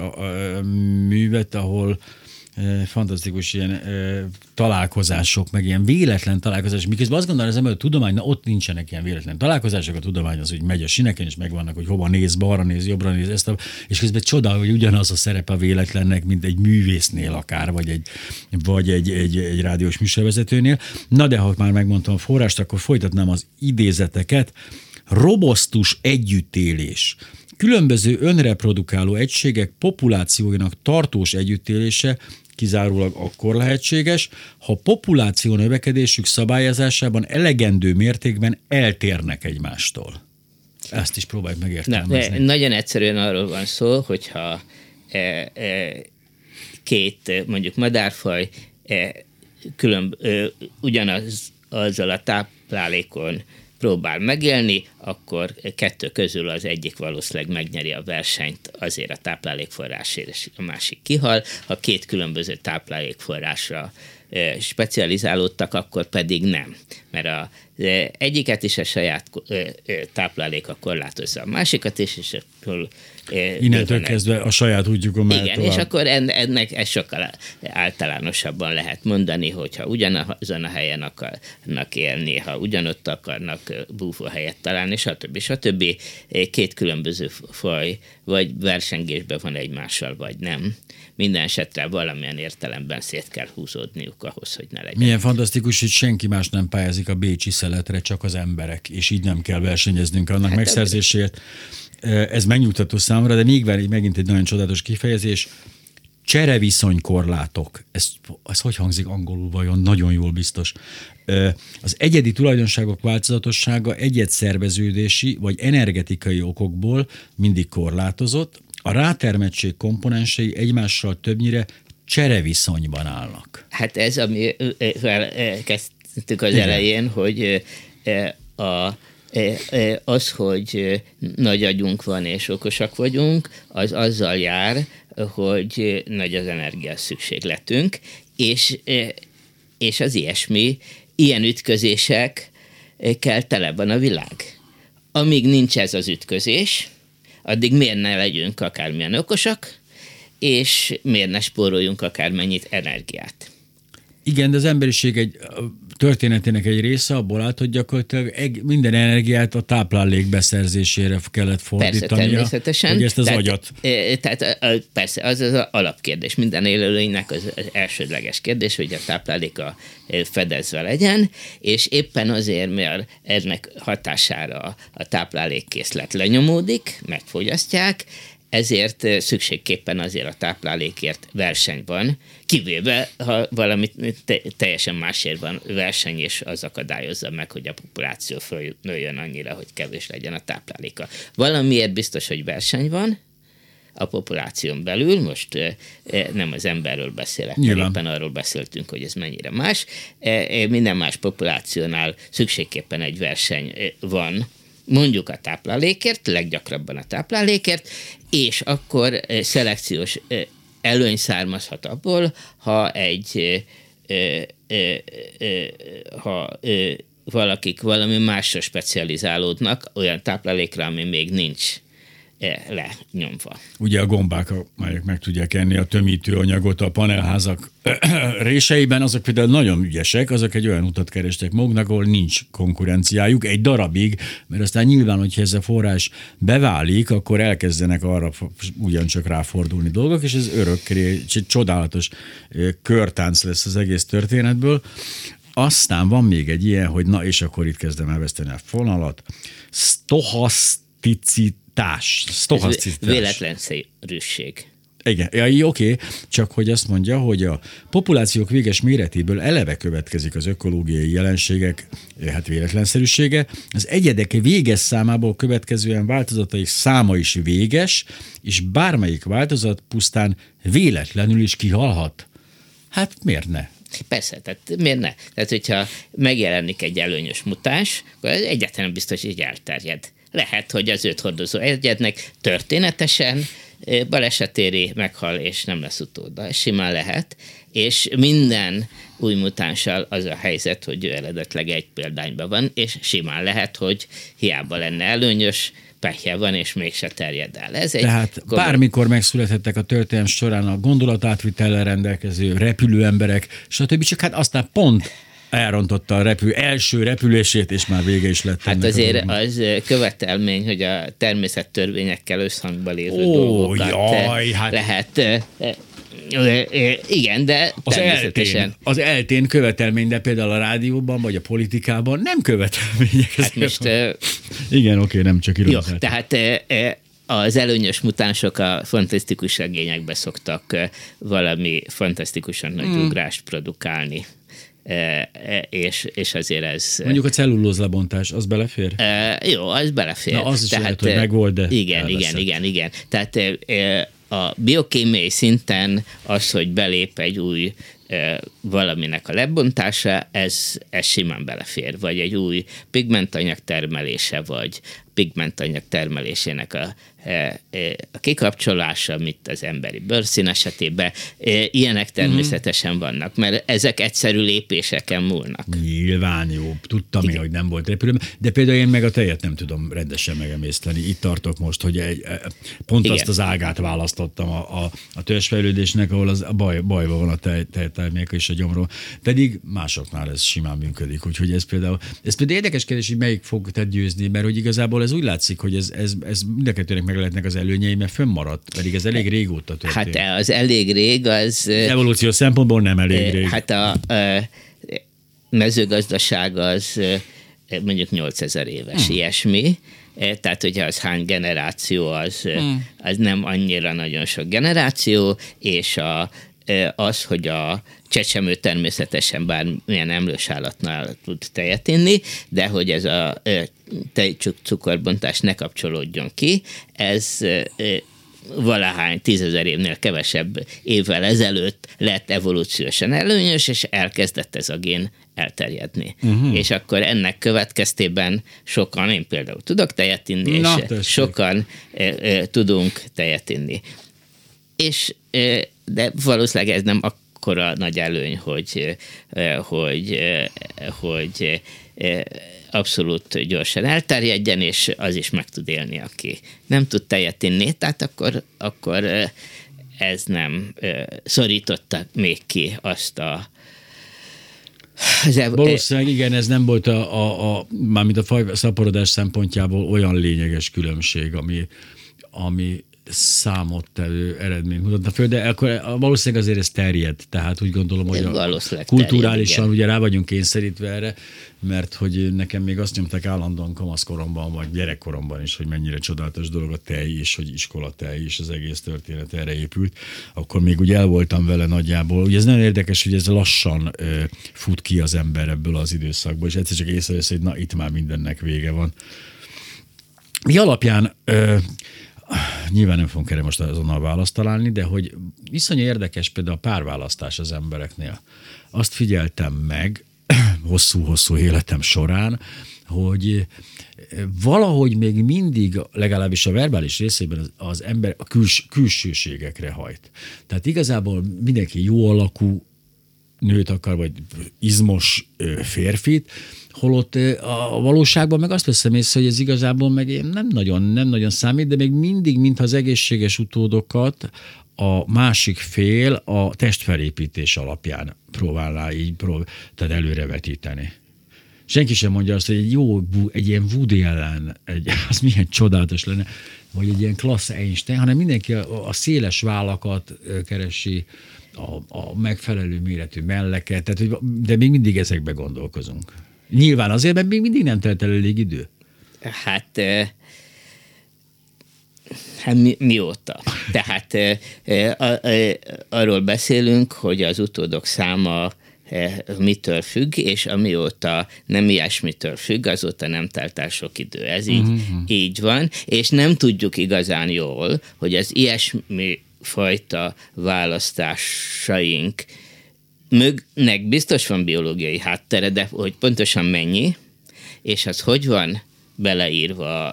C: művet, ahol fantasztikus ilyen találkozások, meg ilyen véletlen találkozások. Miközben azt gondolom, az ember a tudomány, na ott nincsenek ilyen véletlen találkozások, a tudomány az, hogy megy a sineken, és megvannak, hogy hova néz, balra néz, jobbra néz, ezt a, és közben csoda, hogy ugyanaz a szerep a véletlennek, mint egy művésznél akár, vagy egy, vagy egy, egy, egy rádiós műsorvezetőnél. Na de ha már megmondtam a forrást, akkor folytatnám az idézeteket. Robosztus együttélés Különböző önreprodukáló egységek populációinak tartós együttélése kizárólag akkor lehetséges, ha populáció növekedésük szabályozásában elegendő mértékben eltérnek egymástól. Ezt is próbáljuk megértelmezni.
D: Nem, nagyon egyszerűen arról van szó, hogyha e, e, két mondjuk madárfaj e, különb, e, ugyanaz azzal a táplálékon próbál megélni, akkor kettő közül az egyik valószínűleg megnyeri a versenyt azért a táplálékforrásért, és a másik kihal. Ha két különböző táplálékforrásra specializálódtak, akkor pedig nem. Mert a egyiket is a saját tápláléka korlátozza, a másikat is, és akkor
C: Innentől kezdve a saját útjukon
D: már Igen, tovább. és akkor ennek ez sokkal általánosabban lehet mondani, hogyha ugyanazon a helyen akarnak élni, ha ugyanott akarnak búvóhelyet találni, stb. stb. Két különböző faj, vagy versengésben van egymással, vagy nem minden esetre valamilyen értelemben szét kell húzódniuk ahhoz, hogy ne legyen.
C: Milyen fantasztikus, hogy senki más nem pályázik a Bécsi szeletre, csak az emberek, és így nem kell versenyeznünk annak hát megszerzésért. Ez megnyugtató számomra, de még van megint egy nagyon csodálatos kifejezés, csereviszonykorlátok. Ez, ez hogy hangzik angolul vajon? Nagyon jól biztos. Az egyedi tulajdonságok változatossága egyet szerveződési vagy energetikai okokból mindig korlátozott, a rátermettség komponensei egymással többnyire csereviszonyban állnak.
D: Hát ez, ami kezdtük az Igen. elején, hogy a az, hogy nagy agyunk van és okosak vagyunk, az azzal jár, hogy nagy az energia szükségletünk, és, és az ilyesmi, ilyen ütközések kell tele van a világ. Amíg nincs ez az ütközés, addig miért ne legyünk akármilyen okosak, és miért ne spóroljunk akármennyit energiát.
C: Igen, de az emberiség egy történetének egy része abból állt, hogy gyakorlatilag minden energiát a táplálék beszerzésére kellett fordítani.
D: Persze, természetesen.
C: Hogy ezt az tehát, agyat.
D: Tehát persze, az az alapkérdés. Minden élőlénynek az, az elsődleges kérdés, hogy a tápláléka fedezve legyen, és éppen azért, mert ennek hatására a táplálékkészlet lenyomódik, megfogyasztják, ezért szükségképpen azért a táplálékért verseny van, kivéve, ha valami te- teljesen másért van verseny, és az akadályozza meg, hogy a populáció fölnőjön annyira, hogy kevés legyen a tápláléka. Valamiért biztos, hogy verseny van, a populáción belül, most nem az emberről beszélek, mert éppen arról beszéltünk, hogy ez mennyire más. Minden más populációnál szükségképpen egy verseny van, mondjuk a táplálékért, leggyakrabban a táplálékért, és akkor szelekciós előny származhat abból, ha egy ha valakik valami másra specializálódnak, olyan táplálékra, ami még nincs E, lenyomva.
C: Ugye a gombák, amelyek meg tudják enni a tömítő anyagot a panelházak réseiben, azok például nagyon ügyesek, azok egy olyan utat kerestek maguknak, ahol nincs konkurenciájuk egy darabig, mert aztán nyilván, hogyha ez a forrás beválik, akkor elkezdenek arra ugyancsak ráfordulni dolgok, és ez örökké egy csodálatos körtánc lesz az egész történetből. Aztán van még egy ilyen, hogy na, és akkor itt kezdem elveszteni a fonalat, stohaszticit társ,
D: stohaszticitás. Véletlenszerűség.
C: Igen, ja, oké, okay. csak hogy azt mondja, hogy a populációk véges méretéből eleve következik az ökológiai jelenségek, hát véletlenszerűsége, az egyedek véges számából következően változataik száma is véges, és bármelyik változat pusztán véletlenül is kihalhat. Hát miért ne?
D: Persze, tehát miért ne? Tehát, hogyha megjelenik egy előnyös mutás, akkor egyáltalán biztos, hogy elterjed. Lehet, hogy az őt hordozó egyednek történetesen balesetéri meghal, és nem lesz utóda. Simán lehet, és minden új mutánssal az a helyzet, hogy ő eredetleg egy példányban van, és simán lehet, hogy hiába lenne előnyös, pehje van, és mégse terjed el. Ez egy
C: Tehát komoly... bármikor megszülethettek a történelem során a gondolatátvitellel rendelkező repülőemberek, stb. Csak hát aztán pont elrontotta a repül, első repülését, és már vége is lett.
D: Hát azért az követelmény, hogy a természettörvényekkel összhangba lévő Ó, dolgokat
C: jaj, hát...
D: lehet igen, de
C: az eltén, az eltén követelmény, de például a rádióban vagy a politikában nem követelmények.
D: Hát most, uh,
C: igen, oké, nem csak
D: Jó, tehát uh, az előnyös mutánsok a fantasztikus regényekbe szoktak valami fantasztikusan nagy mm. ugrást produkálni. E, és, és azért ez...
C: Mondjuk a cellulóz lebontás, az belefér?
D: E, jó, az belefér.
C: Na, az is Tehát, lehet, hogy megvolt, de
D: Igen, igen, igen, igen. Tehát e, a biokémiai szinten az, hogy belép egy új valaminek a lebontása, ez, ez simán belefér, vagy egy új pigmentanyag termelése, vagy pigmentanyag termelésének a E, e, a kikapcsolása, mint az emberi bőrszín esetében, e, ilyenek természetesen mm. vannak, mert ezek egyszerű lépéseken múlnak.
C: Nyilván jó, tudtam Igen. én, hogy nem volt repülő, de például én meg a tejet nem tudom rendesen megemészteni. Itt tartok most, hogy egy, pont Igen. azt az ágát választottam a, a, a törzsfejlődésnek, ahol az a baj, bajva van a tej, tejtermék és a gyomról. Pedig másoknál ez simán működik. Úgyhogy ez például, ez például érdekes kérdés, hogy melyik fog te győzni, mert hogy igazából ez úgy látszik, hogy ez, ez, ez mind a kettőnek meg lehetnek az előnyei, mert fönnmaradt, pedig ez elég régóta történt.
D: Hát az elég rég, az...
C: Evolúció szempontból nem elég rég.
D: Hát a, a mezőgazdaság az mondjuk 8000 éves, hmm. ilyesmi. Tehát, hogyha az hány generáció, az, hmm. az nem annyira nagyon sok generáció, és a, az, hogy a csecsemő természetesen bármilyen emlős állatnál tud tejet inni, de hogy ez a tejcukorbontás ne kapcsolódjon ki, ez valahány tízezer évnél kevesebb évvel ezelőtt lett evolúciósan előnyös, és elkezdett ez a gén elterjedni. Uh-huh. És akkor ennek következtében sokan, én például tudok tejet inni, Na, és tessék. sokan e, e, tudunk tejet inni. És, e, de valószínűleg ez nem akkora nagy előny, hogy, hogy, hogy abszolút gyorsan elterjedjen, és az is meg tud élni, aki nem tud tejet inni, tehát akkor, akkor ez nem szorította még ki azt a
C: Valószínűleg igen, ez nem volt a, a, a mármint a faj szaporodás szempontjából olyan lényeges különbség, ami, ami számottevő eredményt mutatna föl, de akkor valószínűleg azért ez terjed, tehát úgy gondolom, hogy a kulturálisan terjed, ugye rá vagyunk kényszerítve erre, mert hogy nekem még azt nyomták állandóan kamaszkoromban, vagy gyerekkoromban is, hogy mennyire csodálatos dolog a tej, és hogy iskola tej, és az egész történet erre épült. Akkor még úgy el voltam vele nagyjából. Ugye ez nagyon érdekes, hogy ez lassan ö, fut ki az ember ebből az időszakból, és egyszer csak észrevesz, hogy na itt már mindennek vége van. Mi alapján ö, nyilván nem fogunk erre most azonnal választ találni, de hogy viszonylag érdekes például a párválasztás az embereknél. Azt figyeltem meg hosszú-hosszú életem során, hogy valahogy még mindig, legalábbis a verbális részében az, az ember a küls, külsőségekre hajt. Tehát igazából mindenki jó alakú nőt akar, vagy izmos férfit, Holott a valóságban meg azt veszem észre, hogy ez igazából meg nem nagyon, nem nagyon számít, de még mindig, mintha az egészséges utódokat a másik fél a testfelépítés alapján próbálná így prób- tehát előrevetíteni. Senki sem mondja azt, hogy egy jó, egy ilyen Woody ellen, egy, az milyen csodálatos lenne, vagy egy ilyen klassz Einstein, hanem mindenki a, a széles vállakat keresi, a, a megfelelő méretű melleket, tehát, de még mindig ezekbe gondolkozunk. Nyilván azért, mert még mindig nem telt el elég idő.
D: Hát Hát mi, mióta? Tehát arról beszélünk, hogy az utódok száma mitől függ, és amióta nem ilyesmitől függ, azóta nem telt el sok idő. Ez így, uh-huh. így van, és nem tudjuk igazán jól, hogy az ilyesmi fajta választásaink mögnek biztos van biológiai háttere, de hogy pontosan mennyi, és az hogy van beleírva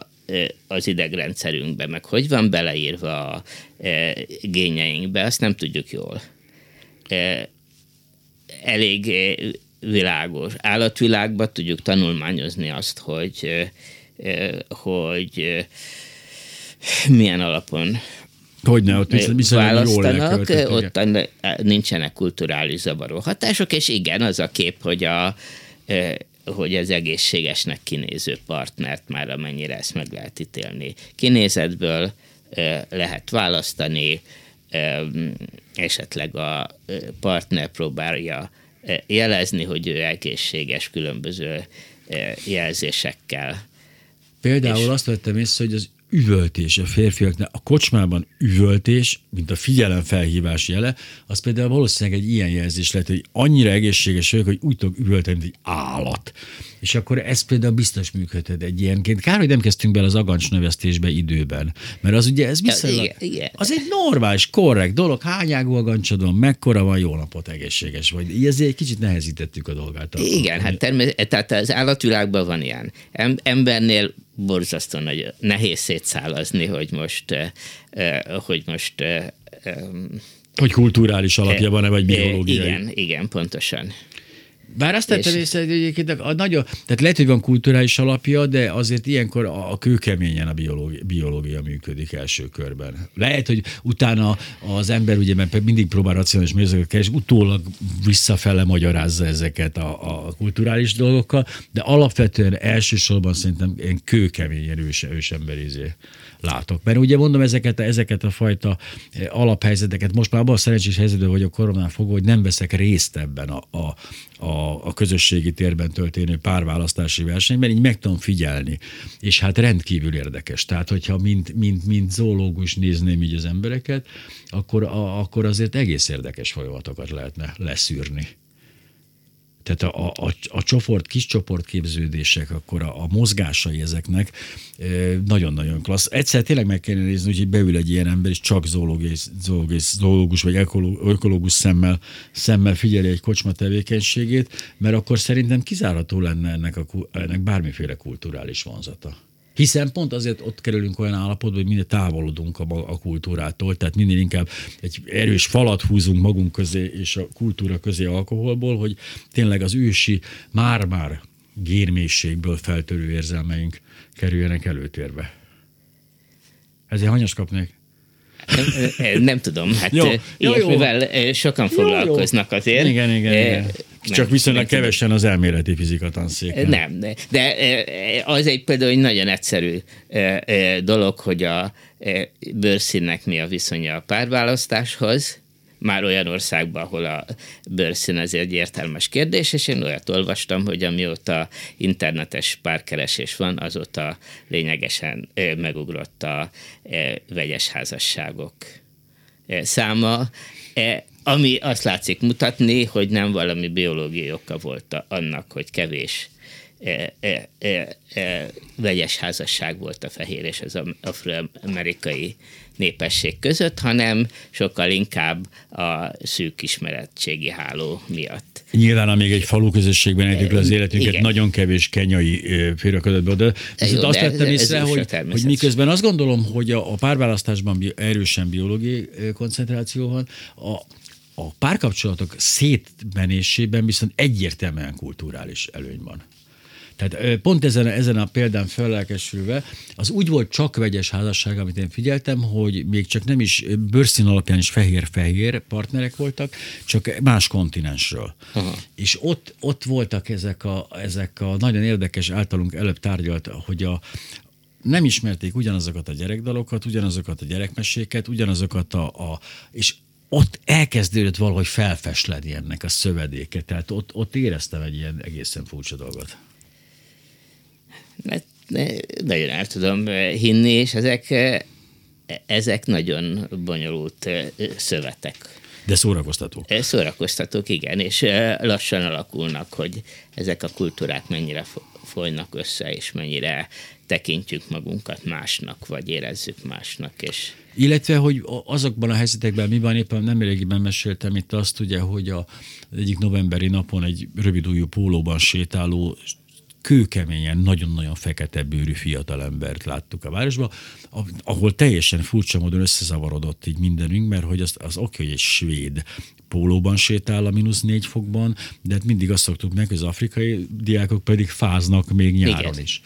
D: az idegrendszerünkbe, meg hogy van beleírva a gényeinkbe, azt nem tudjuk jól. Elég világos. Állatvilágban tudjuk tanulmányozni azt, hogy, hogy milyen alapon
C: Hogyne, ott
D: választanak, jól ott nincsenek kulturális zavaró hatások, és igen, az a kép, hogy a hogy az egészségesnek kinéző partnert már amennyire ezt meg lehet ítélni. Kinézetből lehet választani, esetleg a partner próbálja jelezni, hogy ő egészséges különböző jelzésekkel.
C: Például és azt vettem észre, hogy az üvöltés a férfiaknál, a kocsmában üvöltés, mint a figyelemfelhívás jele, az például valószínűleg egy ilyen jelzés lehet, hogy annyira egészséges vagyok, hogy úgy tudok üvölteni, mint egy állat. És akkor ez például biztos működhet egy ilyenként. Kár, hogy nem kezdtünk bele az agancs növesztésbe időben, mert az ugye ez viszonylag, az egy normális, korrekt dolog, hányágú agancsod van, mekkora van, jó napot, egészséges vagy. Így ezért egy kicsit nehezítettük a dolgát.
D: Igen, hát természetesen, tehát az állatvilágban van ilyen. Embernél borzasztó nagy, nehéz szétszálazni, hogy most, eh, eh, hogy most eh,
C: hogy kulturális alapja van-e, vagy biológiai.
D: Igen, igen, pontosan.
C: Bár azt tettem észre, hogy egyébként a, a nagyon, tehát lehet, hogy van kulturális alapja, de azért ilyenkor a, a kőkeményen a biológia, biológia működik első körben. Lehet, hogy utána az ember ugye mert mindig próbál racionális mérzőket keresni, utólag visszafele magyarázza ezeket a, a kulturális dolgokkal, de alapvetően elsősorban szerintem ilyen kőkemény erős, ősemberizé látok. Mert ugye mondom, ezeket, ezeket a fajta eh, alaphelyzeteket, most már abban a szerencsés helyzetben vagyok koronán fogva, hogy nem veszek részt ebben a, a, a, a közösségi térben történő párválasztási versenyben, így meg tudom figyelni. És hát rendkívül érdekes. Tehát, hogyha mint, mint, mint zoológus nézném így az embereket, akkor, a, akkor azért egész érdekes folyamatokat lehetne leszűrni. Tehát a, a, a csoport, kis képződések, akkor a, a mozgásai ezeknek nagyon-nagyon klassz. Egyszer tényleg meg kellene nézni, hogy beül egy ilyen ember, és csak zoológus, zoológus, zoológus vagy ökológus szemmel, szemmel figyeli egy kocsma tevékenységét, mert akkor szerintem kizárható lenne ennek, a, ennek bármiféle kulturális vonzata. Hiszen pont azért ott kerülünk olyan állapotba, hogy minél távolodunk a, a kultúrától, tehát minél inkább egy erős falat húzunk magunk közé és a kultúra közé alkoholból, hogy tényleg az ősi már-már gérmészségből feltörő érzelmeink kerüljenek előtérbe. Ezért hanyas kapnék?
D: Nem, nem tudom, hát jó, jó, mivel sokan foglalkoznak jó, jó. azért.
C: Igen, igen, igen. Nem, Csak viszonylag nem kevesen az elméleti fizika tanszéken.
D: Nem, de, de az egy például egy nagyon egyszerű dolog, hogy a bőrszínnek mi a viszonya a párválasztáshoz, már olyan országban, ahol a bőrszín ez egy értelmes kérdés, és én olyat olvastam, hogy amióta internetes párkeresés van, azóta lényegesen megugrott a vegyes házasságok száma, ami azt látszik mutatni, hogy nem valami biológiai oka volt annak, hogy kevés e, e, e, e, vegyes házasság volt a fehér és az afroamerikai népesség között, hanem sokkal inkább a szűk ismerettségi háló miatt.
C: Nyilván, amíg egy falu közösségben együk le az életünket, Igen. nagyon kevés kenyai félreködött be, de, Jó, azt vettem észre, hogy, hogy miközben azt gondolom, hogy a, a párválasztásban erősen biológiai koncentráció van, a, a párkapcsolatok szétmenésében viszont egyértelműen kulturális előny van. Tehát pont ezen, ezen a példán fellelkesülve, az úgy volt csak vegyes házasság, amit én figyeltem, hogy még csak nem is bőrszín alapján is fehér-fehér partnerek voltak, csak más kontinensről. Aha. És ott, ott voltak ezek a, ezek a nagyon érdekes általunk előbb tárgyalt, hogy a, nem ismerték ugyanazokat a gyerekdalokat, ugyanazokat a gyerekmeséket, ugyanazokat a, a és ott elkezdődött valahogy felfesledni ennek a szövedéke. Tehát ott, ott éreztem egy ilyen egészen furcsa dolgot.
D: Mert nagyon el tudom hinni, és ezek, ezek nagyon bonyolult szövetek.
C: De szórakoztatók.
D: Szórakoztatók, igen, és lassan alakulnak, hogy ezek a kultúrák mennyire folynak össze, és mennyire tekintjük magunkat másnak, vagy érezzük másnak. És...
C: Illetve, hogy azokban a helyzetekben mi van, éppen nem régiben meséltem itt azt, ugye, hogy a, egyik novemberi napon egy rövidújú pólóban sétáló kőkeményen, nagyon-nagyon fekete bőrű fiatalembert láttuk a városban, ahol teljesen furcsa módon összezavarodott így mindenünk, mert hogy az, az oké, hogy egy svéd pólóban sétál a mínusz négy fokban, de hát mindig azt szoktuk meg, hogy az afrikai diákok pedig fáznak még nyáron Igen. is.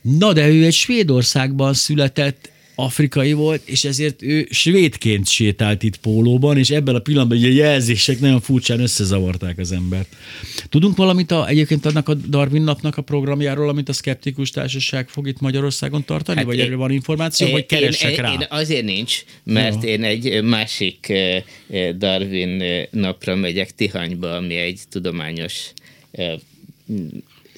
C: Na de ő egy Svédországban született afrikai volt, és ezért ő svédként sétált itt pólóban, és ebben a pillanatban ugye jelzések nagyon furcsán összezavarták az embert. Tudunk valamit a, egyébként annak a Darwin napnak a programjáról, amit a Skeptikus Társaság fog itt Magyarországon tartani, hát vagy én, erről van információ, én, vagy keresek én, rá?
D: Én azért nincs, mert Jó. én egy másik Darwin napra megyek Tihanyba, ami egy tudományos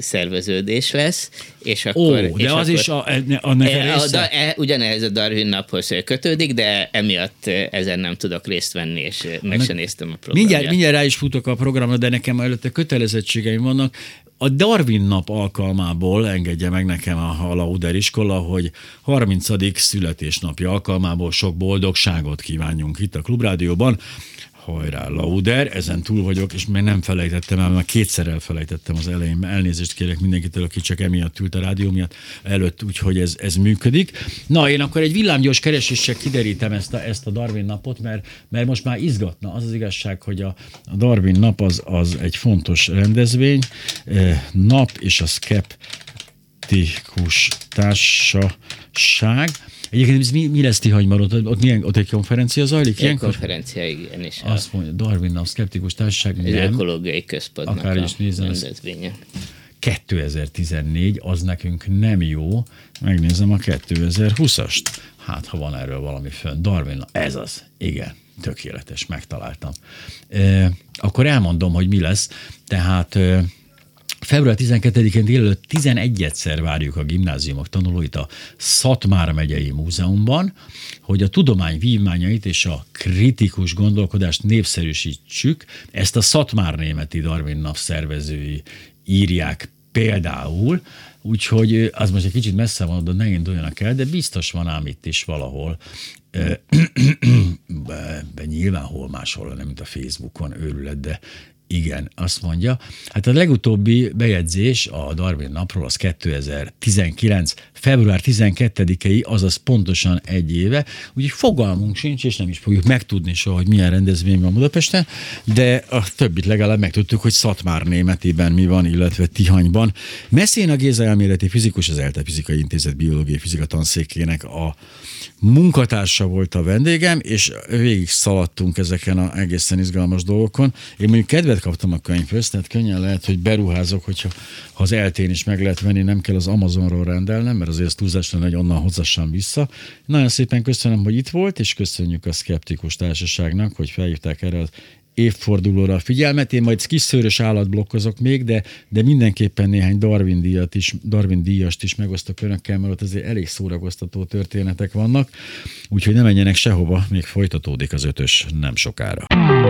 D: szerveződés lesz, és akkor...
C: Ó, de
D: és
C: az
D: akkor,
C: is a, a neve e,
D: a, a, e, Ugyanehhez a Darwin naphoz kötődik, de emiatt ezen nem tudok részt venni, és meg sem néztem a programját.
C: Mindjárt, mindjárt rá is futok a programra, de nekem előtte kötelezettségeim vannak. A Darwin nap alkalmából engedje meg nekem a, a Lauder iskola, hogy 30. születésnapja alkalmából sok boldogságot kívánjunk itt a Klubrádióban hajrá, Lauder, ezen túl vagyok, és még nem felejtettem el, mert kétszer elfelejtettem az elején, elnézést kérek mindenkitől, aki csak emiatt ült a rádió miatt előtt, úgyhogy ez, ez működik. Na, én akkor egy villámgyors kereséssel kiderítem ezt a, ezt a Darwin napot, mert, mert most már izgatna. Az az igazság, hogy a, a Darwin nap az, az egy fontos rendezvény, eh, nap és a szkeptikus társaság, Egyébként ez mi, mi lesz Tihanyban? Ott, ott, milyen, ott egy konferencia zajlik?
D: Egy ilyenkor? konferencia, igen. És
C: Azt mondja, Darwin a szkeptikus társaság
D: egy nem. ökológiai központnak Akár is nézem, rendezvénye.
C: 2014, az nekünk nem jó. Megnézem a 2020-ast. Hát, ha van erről valami fönn. Darwin, ez az. Igen, tökéletes, megtaláltam. E, akkor elmondom, hogy mi lesz. Tehát Február 12-én délelőtt 11-szer várjuk a gimnáziumok tanulóit a Szatmár megyei múzeumban, hogy a tudomány vívmányait és a kritikus gondolkodást népszerűsítsük. Ezt a Szatmár németi Darwin nap szervezői írják például, úgyhogy az most egy kicsit messze van, de ne induljanak el, de biztos van ám itt is valahol be, nyilván hol máshol, nem mint a Facebookon őrület, de igen, azt mondja. Hát a legutóbbi bejegyzés a Darwin napról az 2019. február 12-i, azaz pontosan egy éve, úgyhogy fogalmunk sincs, és nem is fogjuk megtudni soha, hogy milyen rendezvény van Budapesten, de a többit legalább megtudtuk, hogy Szatmár németében mi van, illetve Tihanyban. Messzén a Géza elméleti fizikus, az ELTE Fizikai Intézet biológiai fizika tanszékének a munkatársa volt a vendégem, és végig szaladtunk ezeken a egészen izgalmas dolgokon. Én mondjuk kedvet kaptam a könyvhöz, tehát könnyen lehet, hogy beruházok, hogyha ha az eltén is meg lehet venni, nem kell az Amazonról rendelnem, mert azért az túlzás lenne, hogy onnan hozassam vissza. Nagyon szépen köszönöm, hogy itt volt, és köszönjük a Skeptikus Társaságnak, hogy felhívták erre az évfordulóra a figyelmet. Én majd kis szőrös állat blokkozok még, de, de mindenképpen néhány Darwin, díjat is, Darwin díjast is megosztok önökkel, mert ott azért elég szórakoztató történetek vannak. Úgyhogy ne menjenek sehova, még folytatódik az ötös nem sokára.